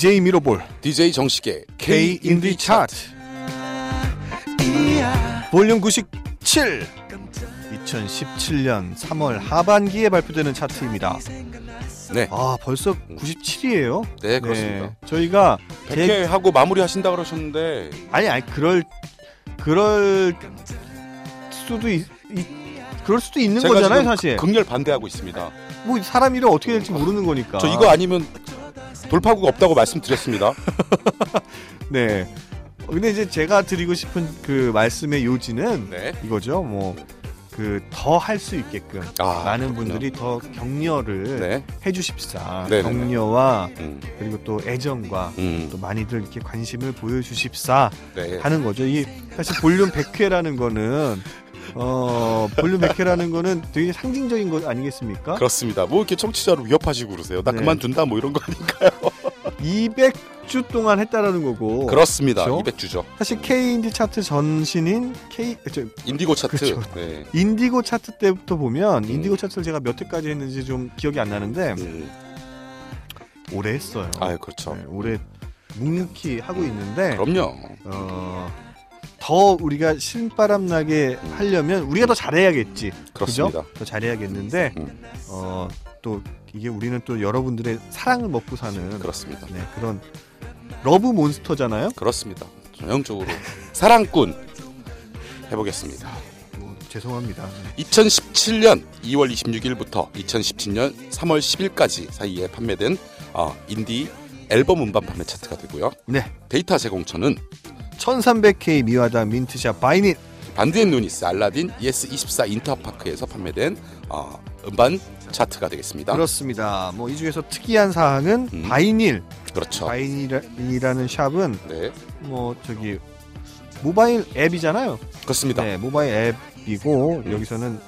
DJ 미로볼 DJ 정식의 K 인디 차트 볼륨 97 2017년 3월 하반기에 발표되는 차트입니다. 네. 아 벌써 97이에요. 네, 그렇습니다. 저희가 100회 하고 마무리 하신다 그러셨는데 아니 아니 그럴 그럴 수도 있, 있- 그럴 수도 있는 거잖아요 사실. 극렬 반대하고 있습니다. 뭐 사람 일은 어떻게 될지 모르는 거니까. 저 이거 아니면 돌파구가 없다고 말씀드렸습니다. 네. 어, 근데 이제 제가 드리고 싶은 그 말씀의 요지는 네. 이거죠. 뭐 그 더 할 수 있게끔 아, 많은 그렇군요. 분들이 더 격려를 네. 해주십사. 네네네. 격려와 음, 그리고 또 애정과 음, 또 많이들 이렇게 관심을 보여주십사 네. 하는 거죠. 이 사실 볼륨 100회라는 거는 어 볼륨 100회라는 거는 되게 상징적인 것 아니겠습니까? 그렇습니다. 뭐 이렇게 청취자로 위협하시고 그러세요? 나 네. 그만둔다 뭐 이런 거 아닌가요? 200주 동안 했다라는 거고. 그렇습니다. 그렇죠? 200주죠. 사실 K 인디 차트 전신인 K 저, 인디고 차트. 그렇죠. 네. 인디고 차트 때부터 보면 음. 인디고 차트를 제가 몇 회까지 했는지 좀 기억이 안 나는데 음. 오래 했어요. 아, 그렇죠. 네, 오래 묵묵히 하고 있는데 그럼요. 어, 더 우리가 신바람 나게 음. 하려면 우리가 더 잘해야겠지. 그렇습니다. 그죠? 더 잘해야겠는데 음. 어, 또 이게 우리는 또 여러분들의 사랑을 먹고 사는 그렇습니다. 네, 그런 love monster잖아요. 그렇습니다. 전형적으로 사랑꾼 해보겠습니다. 뭐, 죄송합니다. 2017년 2월 26일부터 2017년 3월 10일까지 사이에 판매된 어, 인디 앨범 음반 판매 차트가 되고요. 네. 데이터 제공처는 1300K 미화당 민트샵 바이닐 반디앤루니스, 알라딘, YES24 인터파크에서 판매된 어, 음반 차트가 되겠습니다. 그렇습니다. 뭐 이 중에서 특이한 사항은 음. 바이닐 그렇죠. 바이닐이라는 shop은 네, 뭐 저기 모바일 앱이잖아요. 그렇습니다. 네, 모바일 앱이고 음. 여기서는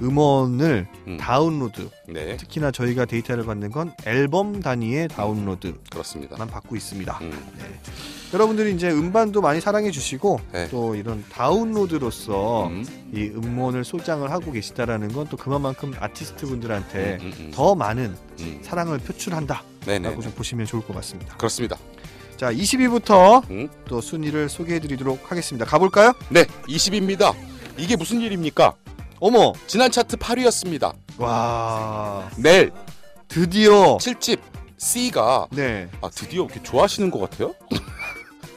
음원을 음. 다운로드 네, 특히나 저희가 데이터를 받는 건 앨범 단위의 다운로드만 그렇습니다. 받고 있습니다. 음, 여러분들이 이제 음반도 많이 사랑해 주시고 네. 또 이런 다운로드로서 음, 이 음원을 소장을 하고 계시다라는 건 또 그만큼 아티스트 분들한테 음, 음, 더 많은 음. 사랑을 표출한다라고 네네, 좀 보시면 좋을 것 같습니다. 그렇습니다. 자, 20위부터 음. 또 순위를 소개해 드리도록 하겠습니다. 가볼까요? 네, 20입니다. 이게 무슨 일입니까? 어머! 지난 차트 8위였습니다. 와, 넬 드디어 7집 C가 네. 아 드디어 이렇게 좋아하시는 것 같아요?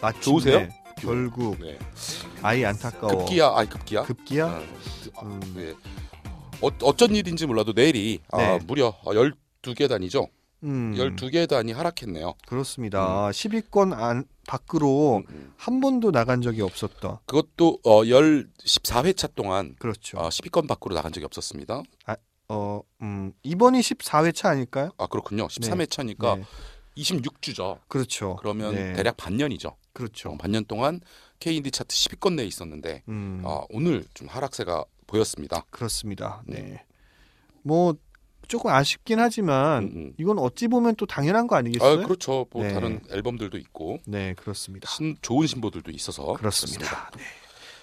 마침내 좋으세요? 결국 네. 아이 안타까워. 급기야, 아이 급기야. 급기야? 아, 아, 음. 네. 어, 어쩐 일인지 몰라도 내일이 아, 네. 무려 12계단이죠. 음. 12계단이 하락했네요. 그렇습니다. 10위권 안 밖으로 음, 음. 한 번도 나간 적이 없었던. 그것도 어, 10, 14회차 동안 그렇죠. 어, 10위권 밖으로 나간 적이 없었습니다. 어, 음, 이번이 14회차 아닐까요? 아 그렇군요. 13회차니까 네. 26주죠. 그렇죠. 그러면 네. 대략 반년이죠. 그렇죠. 어, 반년 동안 K인디 차트 10위권 내에 있었는데 음. 어, 오늘 좀 하락세가 보였습니다. 그렇습니다. 네. 네. 뭐 조금 아쉽긴 하지만 음, 음. 이건 어찌 보면 또 당연한 거아 아니겠어요? 그렇죠. 뭐 네. 다른 앨범들도 있고 네, 그렇습니다. 신, 좋은 신보들도 있어서 그렇습니다. 네.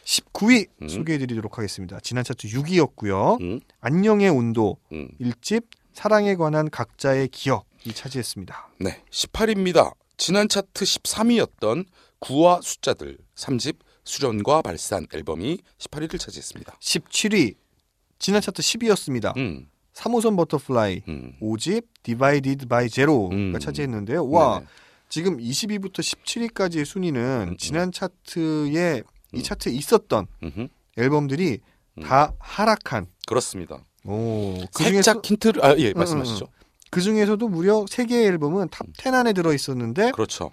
19위 음. 소개해 드리도록 하겠습니다. 지난 차트 6위였고요. 음, 안녕의 온도 음. 1집 사랑에 관한 각자의 기억이 차지했습니다. 네, 18위입니다. 지난 차트 13위였던 9와 숫자들 3집 수렴과 발산 앨범이 18위를 차지했습니다. 17위 지난 차트 10위였습니다. 음, 3호선 버터플라이 음. 5집 Divided By Zero가 음. 차지했는데요. 와 네네. 지금 20위부터 17위까지의 순위는 음. 지난 차트에 이 음. 차트에 있었던 음흠. 앨범들이 음. 다 하락한. 그렇습니다. 오, 그 살짝 중에서 힌트를 아 예 말씀하시죠. 그 중에서도 무려 세 개의 앨범은 top 10 안에 들어 있었는데 그렇죠.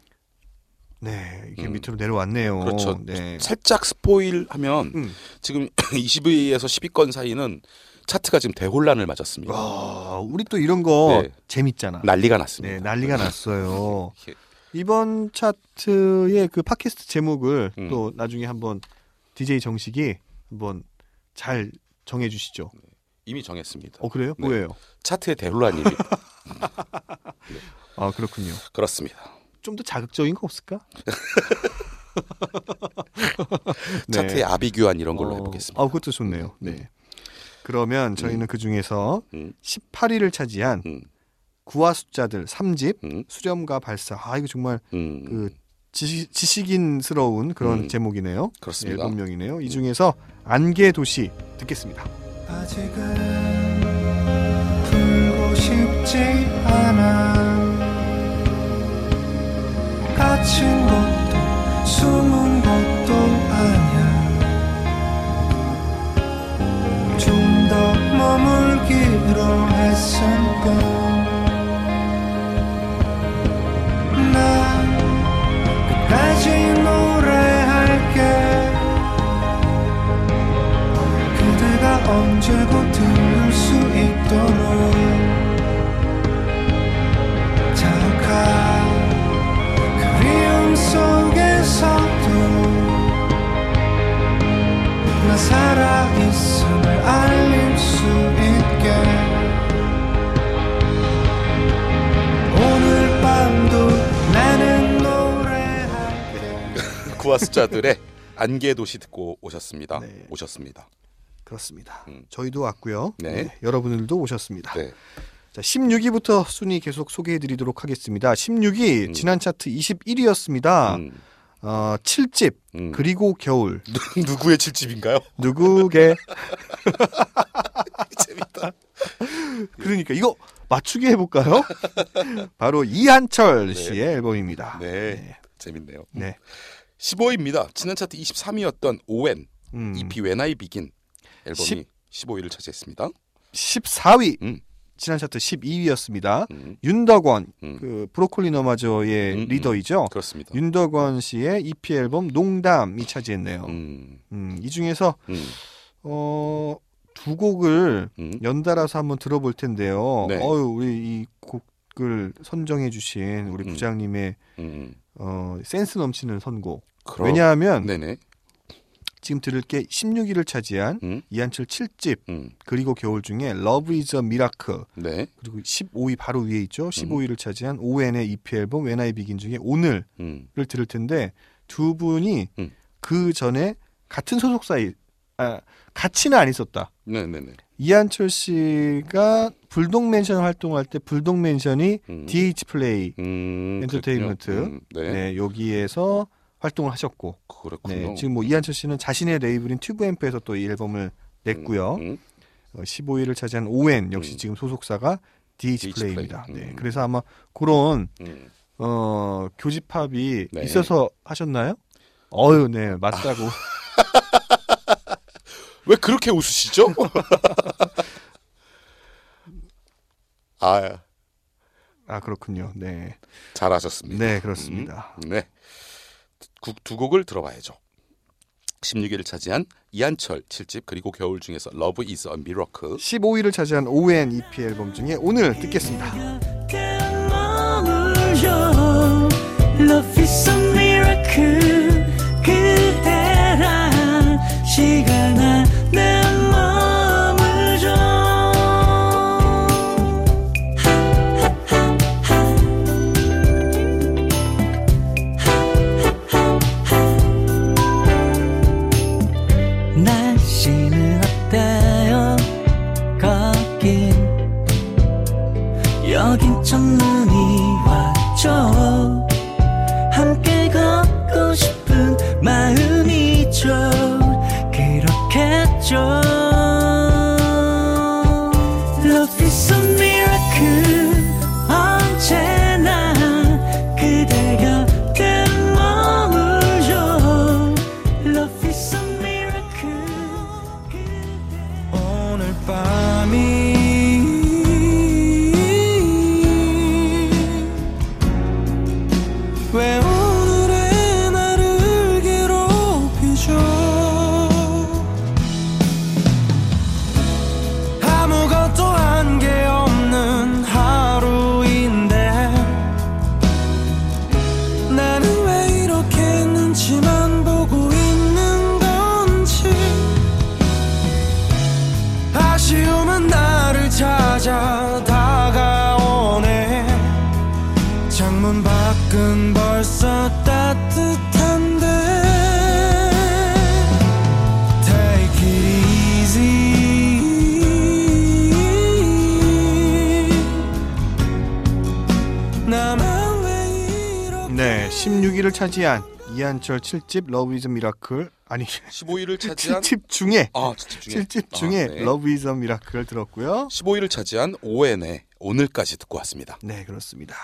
네 이게 음. 밑으로 내려왔네요. 그렇죠. 네. 살짝 spoil하면 음. 지금 20위에서 10위권 사이는 차트가 지금 대혼란을 맞았습니다. 와, 우리 또 이런 거 네. 재밌잖아. 난리가 났습니다. 네, 난리가 났어요. 이렇게, 이번 차트의 그 팟캐스트 제목을 음. 또 나중에 한번 DJ 정식이 한번 잘 정해 주시죠. 이미 정했습니다. 어 그래요? 네. 뭐예요? 차트의 대혼란입니다. 아 그렇군요. 그렇습니다. 좀 더 자극적인 거 없을까? 네. 차트의 아비규환 이런 걸로 어, 해보겠습니다. 아 그것도 좋네요. 네. 그러면 저희는 그 중에서 음. 18위를 차지한 음. 구화 숫자들 3집, 음, 수렴과 발사. 아 이거 정말 음, 그 지식, 지식인스러운 그런 음. 제목이네요. 그렇습니다. 앨범명이네요. 이 중에서 안개 도시 듣겠습니다. 아직은 싶지 않아. 갇힌 것도 숨은 것도 아니야. 좀 더 머물기로 했을 뿐나 끝까지 노래할게. 그대가 언제고 들을 수 있도록 알릴 수 있게 오늘 밤도 나는 노래할게 구화 숫자들의 안개 도시 듣고 오셨습니다. 네. 오셨습니다. 그렇습니다. 음. 저희도 왔고요. 네. 여러분들도 오셨습니다. 네. 자, 16위부터 순위 계속 소개해 드리도록 하겠습니다. 16위 음. 지난 차트 21위였습니다. 음, 어, 7집 음. 그리고 겨울 누, 누구의 칠집인가요? 누구게 재밌다. 그러니까 이거 맞추기 해볼까요? 바로 이한철 네. 씨의 앨범입니다. 네. 재밌네요. 네. 15위입니다. 지난 차트 23위였던 ON 음, EP When I Begin 앨범이 십- 15위를 차지했습니다. 14위 음. 지난 차트 12위였습니다. 음, 윤덕원 음. 그 브로콜리 너마저의 음, 음. 리더이죠. 그렇습니다. 윤덕원 씨의 EP 앨범 농담이 차지했네요. 음. 음, 이 중에서 음, 어, 두 곡을 음. 연달아서 한번 들어볼 텐데요. 네. 어유 우리 이 곡을 선정해 주신 우리 음. 부장님의 음. 어, 센스 넘치는 선곡. 그럼- 왜냐하면 네네. 지금 들을 게 16위를 차지한 음, 이한철 7집 음, 그리고 겨울 중에 is a Miracle 네. 그리고 15위 바로 위에 있죠. 15위를 차지한 ON의 EP 앨범 When I Begin 중에 오늘을 음, 들을 텐데 두 분이 음. 그 전에 같은 소속사에 아, 같이는 안 있었다. 네네네. 이한철 씨가 불독 맨션 활동할 때 불독 맨션이 음, DH 플레이 음, 엔터테인먼트. 음, 네. 네. 여기에서 활동을 하셨고 그렇군요. 네, 지금 뭐 이한철 씨는 자신의 레이블인 튜브앰프에서 또 이 앨범을 냈고요. 음, 어, 15위를 차지한 ON 역시 음. 지금 소속사가 DH, DH 플레이입니다. 플레이. 네, 음. 그래서 아마 그런 음. 어, 교집합이 네. 있어서 하셨나요? 어유, 네 맞다고. 왜 그렇게 웃으시죠? 아, 아 그렇군요. 네, 잘하셨습니다. 네 그렇습니다. 음, 네. 두, 두 곡을 들어봐야죠. 16위를 차지한 이한철 7집 그리고 겨울 중에서 Love is a Miracle 15위를 차지한 ON EP 앨범 중에 오늘 듣겠습니다. 여긴 첫눈이 왔죠. 함께 아쉬움은 나를 찾아 다가오네. 창문 밖은 벌써 따뜻한데. Take it easy. 나만 왜 이렇게 네 16위를 차지한 이한철 7집 Love Is Miracle 아니 15위를 차지한 7집 중에 아, 7집 중에 7집 중에 아, 네. Love Is Miracle을 들었고요. 15위를 차지한 ON의 오늘까지 듣고 왔습니다. 네, 그렇습니다.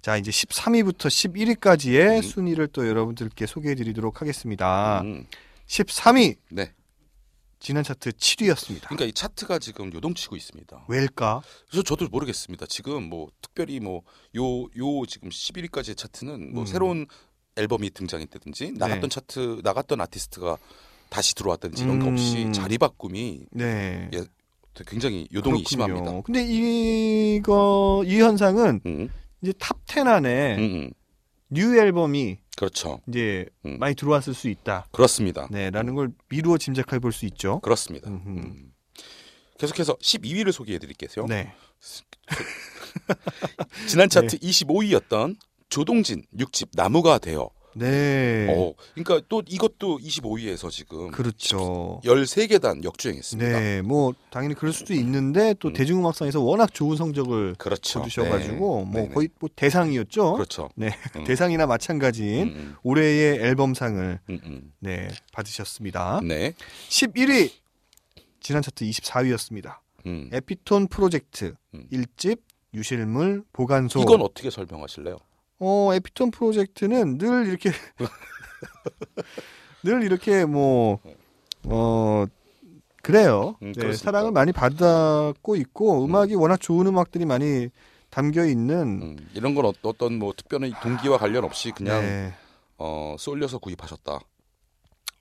자, 이제 13위부터 11위까지의 음. 순위를 또 여러분들께 소개해 드리도록 하겠습니다. 음, 13위 네. 지난 차트 7위였습니다. 그러니까 이 차트가 지금 요동치고 있습니다. 왜일까? 그래서 저도 모르겠습니다. 지금 뭐 특별히 뭐 요 요 지금 11위까지의 차트는 뭐 음. 새로운 앨범이 등장했다든지 나갔던 네. 차트 나갔던 아티스트가 다시 들어왔다든지 이런 게 음. 없이 자리 바꿈이 네. 예, 굉장히 요동이 그렇군요. 심합니다. 근데 이거 이 현상은 음, 이제 top 10 안에 음, 음. new 앨범이 그렇죠. 이제 음. 많이 들어왔을 수 있다. 그렇습니다. 네, 라는 걸 미루어 짐작해 볼 수 있죠. 그렇습니다. 음. 계속해서 12위를 소개해 드릴게요. 네. 지난 차트 25위였던 조동진 6집 나무가 되어. 네. 어, 그러니까 또 이것도 25위에서 지금 그렇죠. 13계단 역주행했습니다. 네, 뭐 당연히 그럴 수도 있는데 또 음. 대중음악상에서 워낙 좋은 성적을 그렇죠. 거두셔 가지고 네. 뭐 네네. 거의 뭐 대상이었죠. 그렇죠. 네, 음. 대상이나 마찬가지인 음, 올해의 앨범상을 음, 음, 네 받으셨습니다. 음. 네. 11위 지난 차트 24위였습니다. 음. 에피톤 프로젝트 음. 1집 유실물 보관소. 이건 어떻게 설명하실래요? 어 에피톤 프로젝트는 늘 이렇게 늘 이렇게 뭐 어 그래요. 음, 네? 사랑을 많이 받았고 있고 음악이 워낙 좋은 음악들이 많이 담겨 있는 음, 이런 건 어, 어떤 뭐 특별한 동기와 관련 없이 그냥 네, 어, 쏠려서 구입하셨다.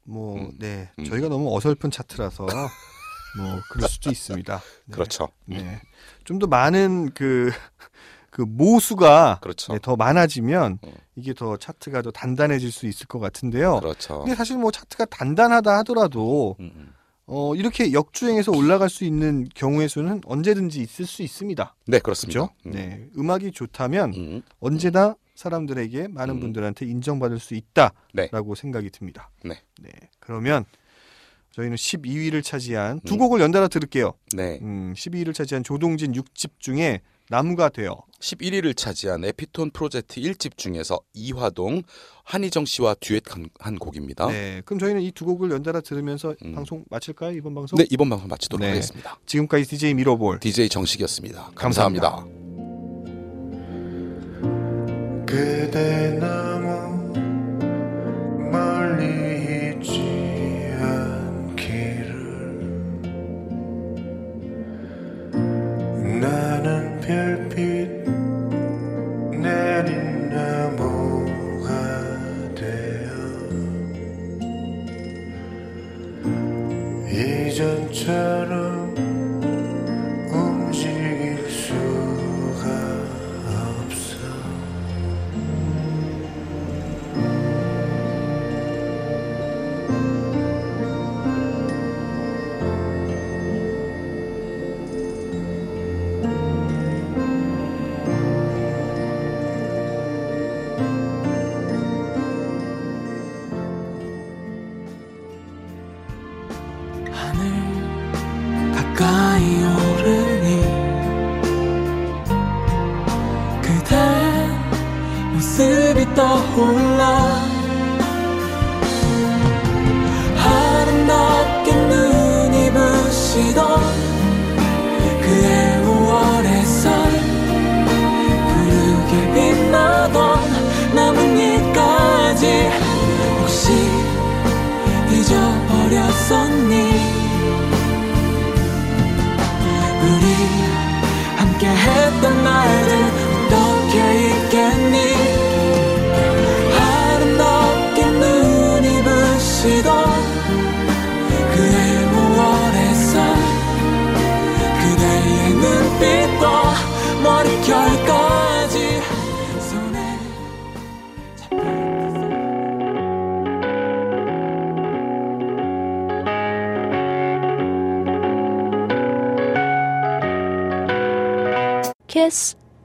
뭐 음, 네, 음. 저희가 너무 어설픈 차트라서 뭐 그럴 수도 있습니다. 네, 그렇죠. 네, 좀 더 많은 그 그 모수가 그렇죠. 네, 더 많아지면 음. 이게 더 차트가 더 단단해질 수 있을 것 같은데요. 그렇죠. 근데 사실 뭐 차트가 단단하다 하더라도 음, 음. 어, 이렇게 역주행해서 올라갈 수 있는 경우의 수는 언제든지 있을 수 있습니다. 네, 그렇습니다. 그렇죠? 네, 음악이 좋다면 음, 언제나 사람들에게 많은 음. 분들한테 인정받을 수 있다라고 네. 생각이 듭니다. 네. 그러면 저희는 12위를 차지한 두 음. 곡을 연달아 들을게요. 네. 음, 12위를 차지한 조동진 6집 중에 나무가 되어 11위를 차지한 에피톤 프로젝트 1집 중에서 이화동, 한희정 씨와 듀엣한 한 곡입니다. 네. 네, 그럼 저희는 이 두 곡을 연달아 들으면서 음. 방송 마칠까요? 이번 방송? 이번 방송 마치도록 네. 하겠습니다. 지금까지 DJ 미로볼 DJ 정식이었습니다. 감사합니다. 감사합니다.